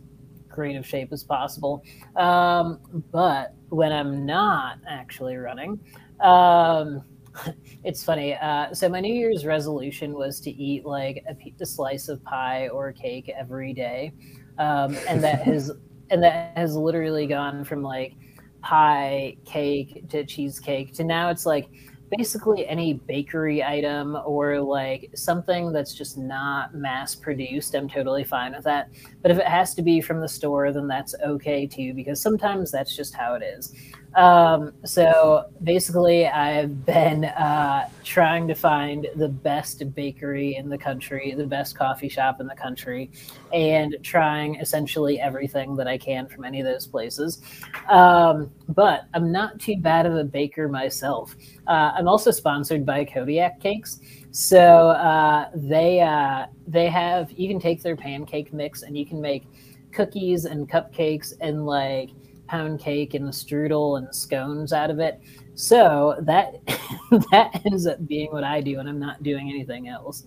great of shape as possible. Um, but when I'm not actually running, um, it's funny. Uh, so my New Year's resolution was to eat like a, a slice of pie or cake every day, um, and that has and that has literally gone from like pie, cake to cheesecake to now it's like basically any bakery item or like something that's just not mass produced, I'm totally fine with that. But if it has to be from the store, then that's okay too, because sometimes that's just how it is. Um, so basically, I've been uh, trying to find the best bakery in the country, the best coffee shop in the country, and trying essentially everything that I can from any of those places. Um, but I'm not too bad of a baker myself. Uh, I'm also sponsored by Kodiak Cakes. So uh, they uh, they have you can take their pancake mix and you can make cookies and cupcakes and like pound cake and the strudel and scones out of it. So that that ends up being what I do, and I'm not doing anything else.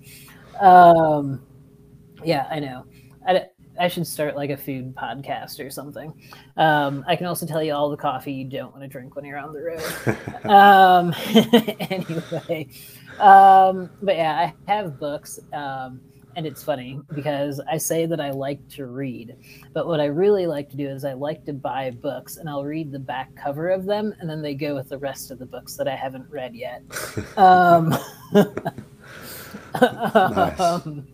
Um, yeah, I know. I, I should start like a food podcast or something. Um, I can also tell you all the coffee you don't want to drink when you're on the road. um, anyway, um, but yeah, I have books. Um, and it's funny because I say that I like to read, but what I really like to do is I like to buy books and I'll read the back cover of them, and then they go with the rest of the books that I haven't read yet. um, nice. um,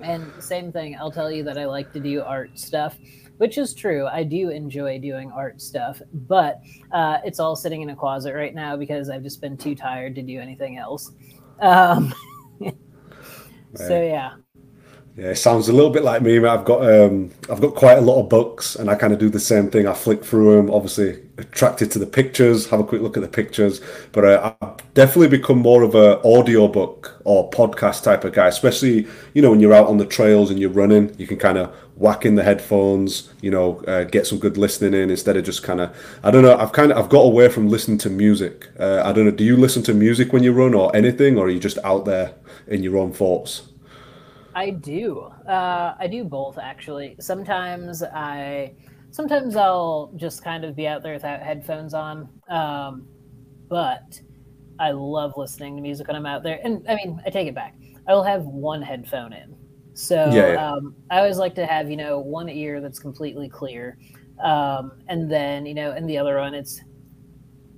and same thing, I'll tell you that I like to do art stuff, which is true. I do enjoy doing art stuff, but uh, it's all sitting in a closet right now because I've just been too tired to do anything else. Um, so yeah. Yeah, it sounds a little bit like me. I've got um, I've got quite a lot of books, and I kind of do the same thing. I flick through them, obviously attracted to the pictures, have a quick look at the pictures. But uh, I've definitely become more of a audio book or podcast type of guy, especially you know when you're out on the trails and you're running, you can kind of whack in the headphones, you know, uh, get some good listening in instead of just kind of. I don't know. I've kind of I've got away from listening to music. Uh, I don't know. Do you listen to music when you run or anything, or are you just out there in your own thoughts? I do. Uh, I do both actually. Sometimes I, sometimes I'll just kind of be out there without headphones on. Um, but I love listening to music when I'm out there. And I mean, I take it back. I will have one headphone in, So yeah, yeah. Um, I always like to have you know one ear that's completely clear, um, and then you know in the other one it's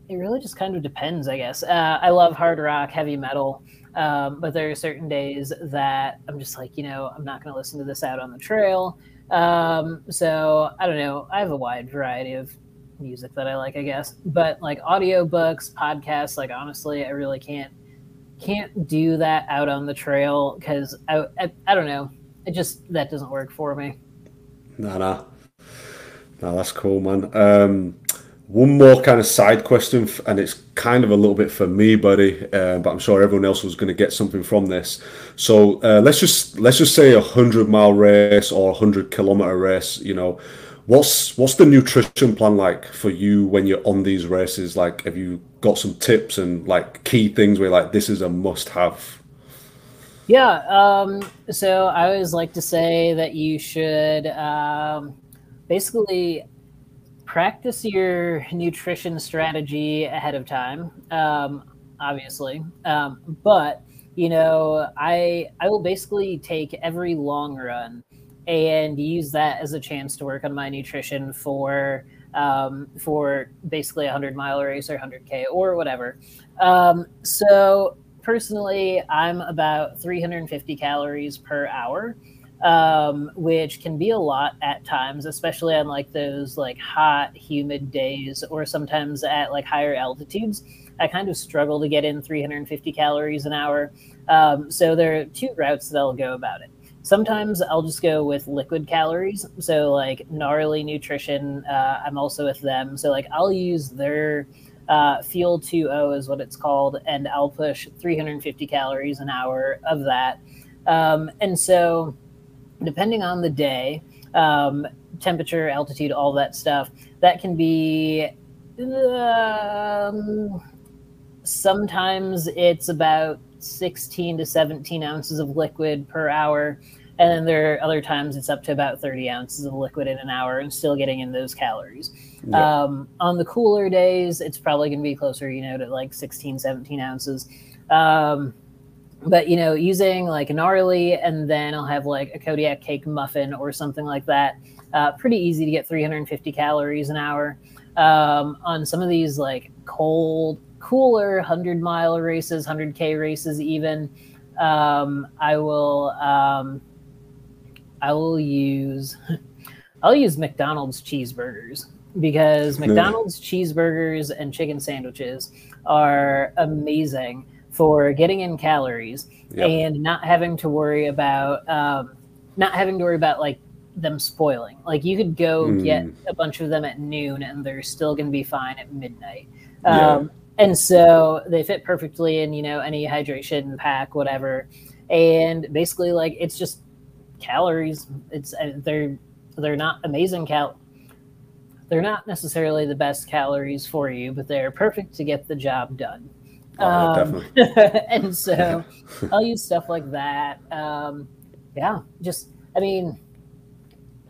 it really just kind of depends, I guess. Uh, I love hard rock, heavy metal, um, but there are certain days that I'm just like, you know, I'm not going to listen to this out on the trail. Um, so I don't know. I have a wide variety of music that I like, I guess. But like audiobooks, podcasts, like honestly, I really can't can't do that out on the trail because I, I, I don't know. It just that doesn't work for me. Nah, nah, no. That's cool, man. Um, one more kind of side question, and it's kind of a little bit for me, buddy, uh, but I'm sure everyone else was going to get something from this. So uh, let's just let's just say a hundred mile race or a hundred kilometer race. You know, what's what's the nutrition plan like for you when you're on these races? Like, have you got some tips and like key things where like this is a must have? Yeah. Um, so I always like to say that you should um, basically practice your nutrition strategy ahead of time, um, obviously. Um, but you know, I I will basically take every long run and use that as a chance to work on my nutrition for um, for basically a hundred mile race or hundred k or whatever. Um, so personally, I'm about 350 calories per hour um, which can be a lot at times, especially on like those like hot, humid days, or sometimes at like higher altitudes. I kind of struggle to get in 350 calories an hour. Um, so there are two routes that I'll go about it. Sometimes I'll just go with liquid calories. So like gnarly nutrition, uh, I'm also with them. So like I'll use their uh, Fuel 2O is what it's called, and I'll push 350 calories an hour of that. Um, and so depending on the day, um, temperature, altitude, all that stuff, that can be. Um, sometimes it's about 16 to 17 ounces of liquid per hour. And then there are other times it's up to about 30 ounces of liquid in an hour and still getting in those calories. Yeah. Um, on the cooler days, it's probably going to be closer, you know, to like 16, 17 ounces. Um, but you know using like a gnarly and then i'll have like a kodiak cake muffin or something like that uh, pretty easy to get 350 calories an hour um, on some of these like cold cooler 100 mile races 100k races even um, i will um, i will use i'll use mcdonald's cheeseburgers because mcdonald's cheeseburgers and chicken sandwiches are amazing for getting in calories yep. and not having to worry about um, not having to worry about like them spoiling. Like you could go mm. get a bunch of them at noon and they're still going to be fine at midnight. Yeah. And so they fit perfectly in you know any hydration pack, whatever. And basically, like it's just calories. It's uh, they're they're not amazing cal. They're not necessarily the best calories for you, but they're perfect to get the job done. Oh, um, and so I'll use stuff like that. Um, yeah, just, I mean,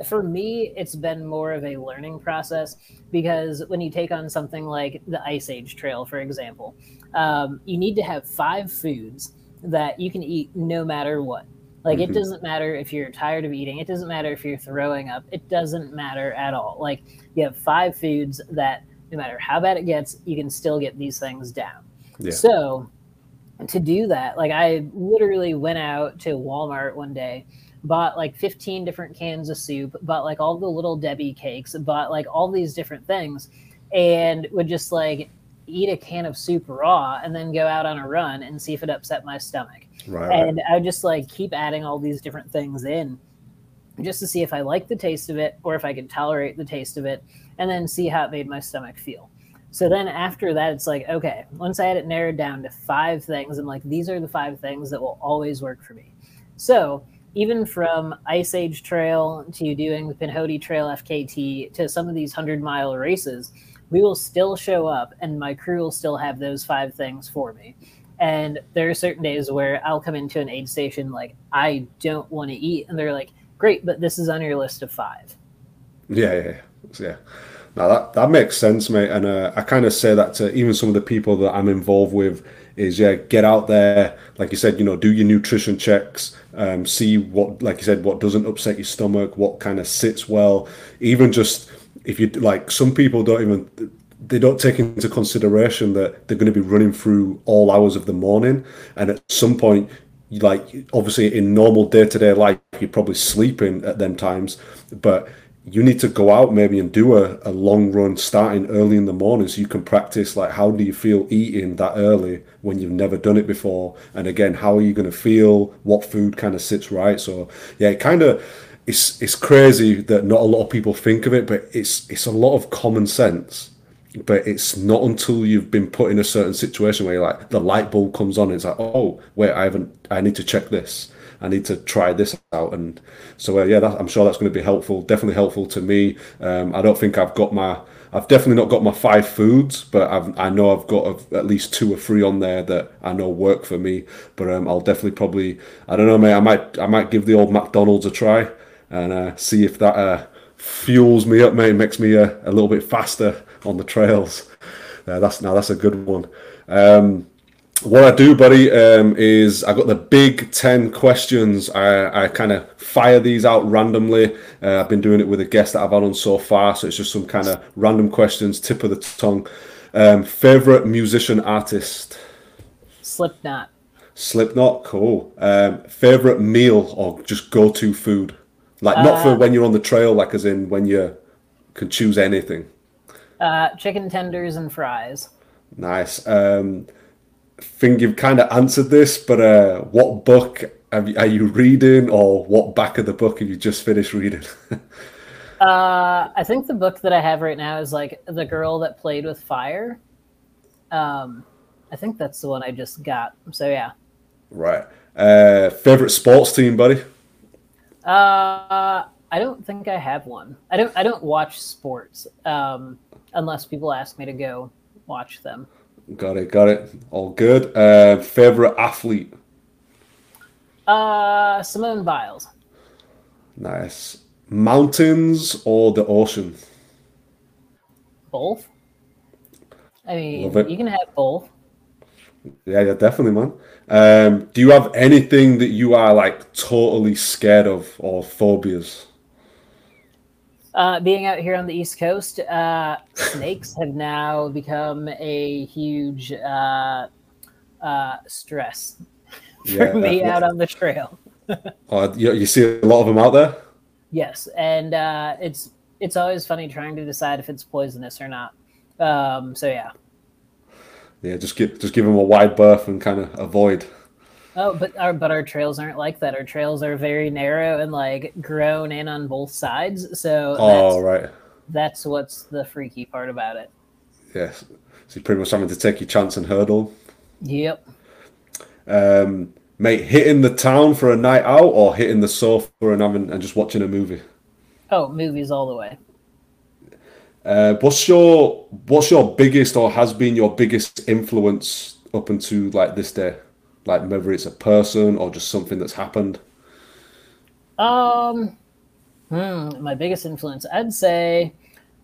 for me, it's been more of a learning process because when you take on something like the Ice Age Trail, for example, um, you need to have five foods that you can eat no matter what. Like, mm-hmm. it doesn't matter if you're tired of eating, it doesn't matter if you're throwing up, it doesn't matter at all. Like, you have five foods that no matter how bad it gets, you can still get these things down. Yeah. So to do that, like I literally went out to Walmart one day, bought like 15 different cans of soup, bought like all the little Debbie cakes, bought like all these different things, and would just like eat a can of soup raw and then go out on a run and see if it upset my stomach. Right, and I would just like keep adding all these different things in just to see if I liked the taste of it or if I could tolerate the taste of it and then see how it made my stomach feel. So then after that, it's like, okay, once I had it narrowed down to five things, I'm like, these are the five things that will always work for me. So even from Ice Age Trail to doing the Pinhoti Trail FKT to some of these 100 mile races, we will still show up and my crew will still have those five things for me. And there are certain days where I'll come into an aid station like, I don't want to eat. And they're like, great, but this is on your list of five. Yeah, yeah, yeah. Now that that makes sense, mate. And uh, I kind of say that to even some of the people that I'm involved with is yeah, get out there, like you said, you know, do your nutrition checks, um, see what, like you said, what doesn't upset your stomach, what kind of sits well, even just if you like, some people don't even they don't take into consideration that they're going to be running through all hours of the morning, and at some point, like obviously in normal day to day life, you're probably sleeping at them times, but you need to go out maybe and do a, a long run starting early in the morning so you can practice like how do you feel eating that early when you've never done it before? And again how are you going to feel? What food kind of sits right? So yeah it kind of it's it's crazy that not a lot of people think of it but it's it's a lot of common sense. But it's not until you've been put in a certain situation where you're like the light bulb comes on it's like oh wait i haven't i need to check this I need to try this out. And so, uh, yeah, that, I'm sure that's going to be helpful. Definitely helpful to me. Um, I don't think I've got my, I've definitely not got my five foods, but I've, I know I've got a, at least two or three on there that I know work for me. But um, I'll definitely probably, I don't know, mate. I might, I might give the old McDonald's a try and uh, see if that uh, fuels me up, mate. Makes me uh, a little bit faster on the trails. Uh, that's now that's a good one. Um, what I do, buddy, um, is I got the big 10 questions. I, I kind of fire these out randomly. Uh, I've been doing it with a guest that I've had on so far, so it's just some kind of random questions, tip of the tongue. Um, favorite musician artist? Slipknot. Slipknot, cool. Um, favorite meal or just go to food? Like, not uh, for when you're on the trail, like as in when you can choose anything. Uh, chicken tenders and fries. Nice. Um, think you've kind of answered this, but uh, what book are you reading, or what back of the book have you just finished reading? uh, I think the book that I have right now is like the girl that played with fire. Um, I think that's the one I just got. So yeah. Right. Uh, favorite sports team, buddy? Uh, I don't think I have one. I don't. I don't watch sports um, unless people ask me to go watch them. Got it, got it. All good. Uh, favorite athlete? Uh, Simone Biles. Nice. Mountains or the ocean? Both. I mean, you can have both. Yeah, yeah, definitely, man. Um, do you have anything that you are like totally scared of or phobias? Uh, being out here on the East Coast, uh, snakes have now become a huge uh, uh stress for yeah, me out on the trail. oh, you, you, see a lot of them out there. Yes, and uh, it's it's always funny trying to decide if it's poisonous or not. Um, so yeah. Yeah, just give just give them a wide berth and kind of avoid. Oh, but our but our trails aren't like that. Our trails are very narrow and like grown in on both sides. So oh right, that's what's the freaky part about it. Yes, so you're pretty much having to take your chance and hurdle. Yep. Um, mate, hitting the town for a night out or hitting the sofa and having and just watching a movie. Oh, movies all the way. Uh, what's your what's your biggest or has been your biggest influence up until like this day? Like whether it's a person or just something that's happened? Um, hmm, my biggest influence, I'd say,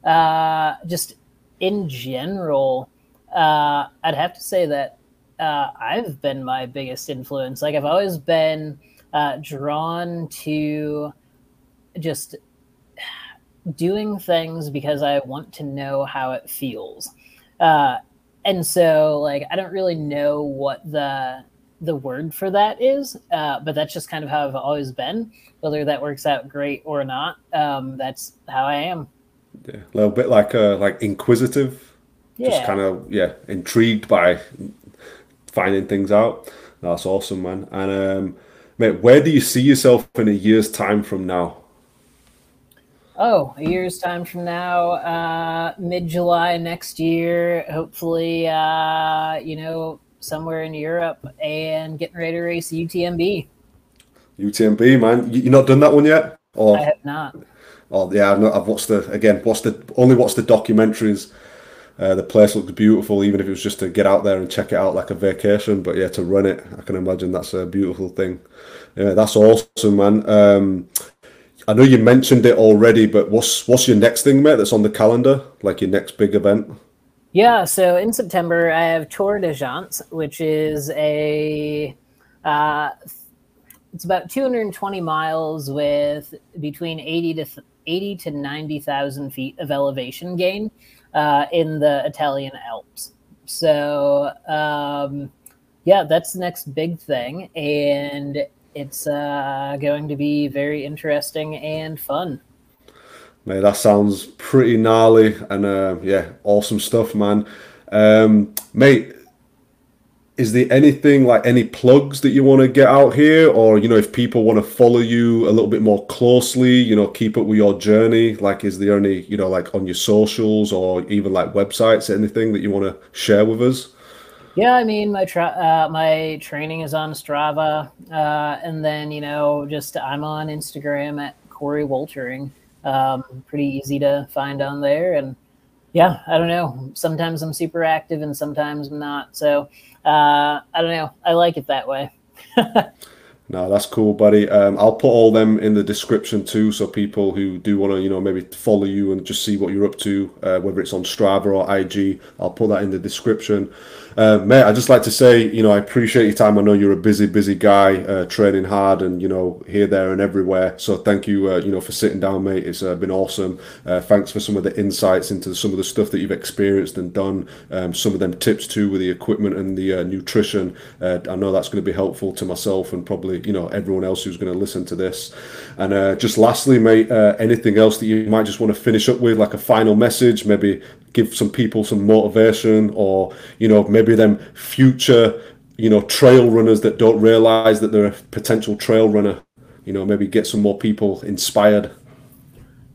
uh, just in general, uh, I'd have to say that uh, I've been my biggest influence. Like I've always been uh, drawn to just doing things because I want to know how it feels. Uh, and so like I don't really know what the the word for that is, uh, but that's just kind of how I've always been. Whether that works out great or not, um, that's how I am. Yeah, a little bit like uh, like inquisitive, yeah. just kind of yeah, intrigued by finding things out. That's awesome, man. And um, mate, where do you see yourself in a year's time from now? Oh, a year's time from now, uh, mid July next year. Hopefully, uh, you know, somewhere in Europe and getting ready to race UTMB. UTMB, man, you, you not done that one yet? Or I have not. Oh yeah, I've, not, I've watched the again. Watched the only watched the documentaries. Uh, the place looks beautiful, even if it was just to get out there and check it out like a vacation. But yeah, to run it, I can imagine that's a beautiful thing. Yeah, that's awesome, man. Um, I know you mentioned it already, but what's what's your next thing, mate? That's on the calendar, like your next big event. Yeah, so in September I have Tor des Géants, which is a uh, it's about 220 miles with between 80 to 80 to 90,000 feet of elevation gain uh, in the Italian Alps. So um, yeah, that's the next big thing, and it's uh, going to be very interesting and fun. Mate, that sounds pretty gnarly and uh, yeah, awesome stuff, man. Um, mate, is there anything like any plugs that you want to get out here, or you know, if people want to follow you a little bit more closely, you know, keep up with your journey? Like, is there any, you know, like on your socials or even like websites, anything that you want to share with us? Yeah, I mean, my tra- uh, my training is on Strava, uh, and then you know, just I'm on Instagram at Coree Woltering. Um, pretty easy to find on there. And yeah, I don't know. Sometimes I'm super active and sometimes I'm not. So uh, I don't know. I like it that way. No, that's cool, buddy. Um, I'll put all them in the description too, so people who do want to, you know, maybe follow you and just see what you're up to, uh, whether it's on Strava or IG, I'll put that in the description. Uh, mate, I just like to say, you know, I appreciate your time. I know you're a busy, busy guy, uh, training hard, and you know, here, there, and everywhere. So thank you, uh, you know, for sitting down, mate. It's uh, been awesome. Uh, thanks for some of the insights into some of the stuff that you've experienced and done. Um, some of them tips too with the equipment and the nutrition. I know that's going to be helpful to myself and probably, you know, everyone else who's going to listen to this. And just lastly, mate, anything else that you might just want to finish up with, like a final message, maybe give some people some motivation or you know maybe them future you know trail runners that don't realize that they're a potential trail runner you know maybe get some more people inspired.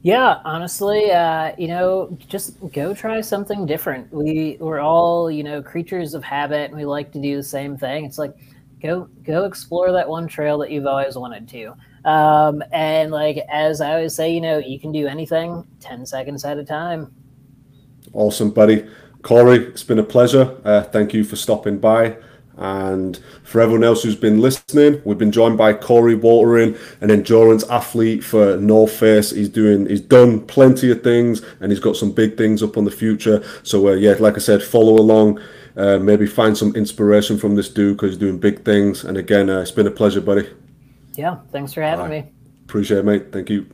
Yeah honestly uh, you know just go try something different. We we're all you know creatures of habit and we like to do the same thing. It's like go go explore that one trail that you've always wanted to. Um, and like as i always say you know you can do anything 10 seconds at a time. Awesome, buddy. Coree, it's been a pleasure. Uh, thank you for stopping by. And for everyone else who's been listening, we've been joined by Coree Woltering, an endurance athlete for North Face. He's doing, he's done plenty of things, and he's got some big things up on the future. So uh, yeah, like I said, follow along. Uh, maybe find some inspiration from this dude because he's doing big things. And again, uh, it's been a pleasure, buddy. Yeah, thanks for having me. Appreciate it, mate. Thank you.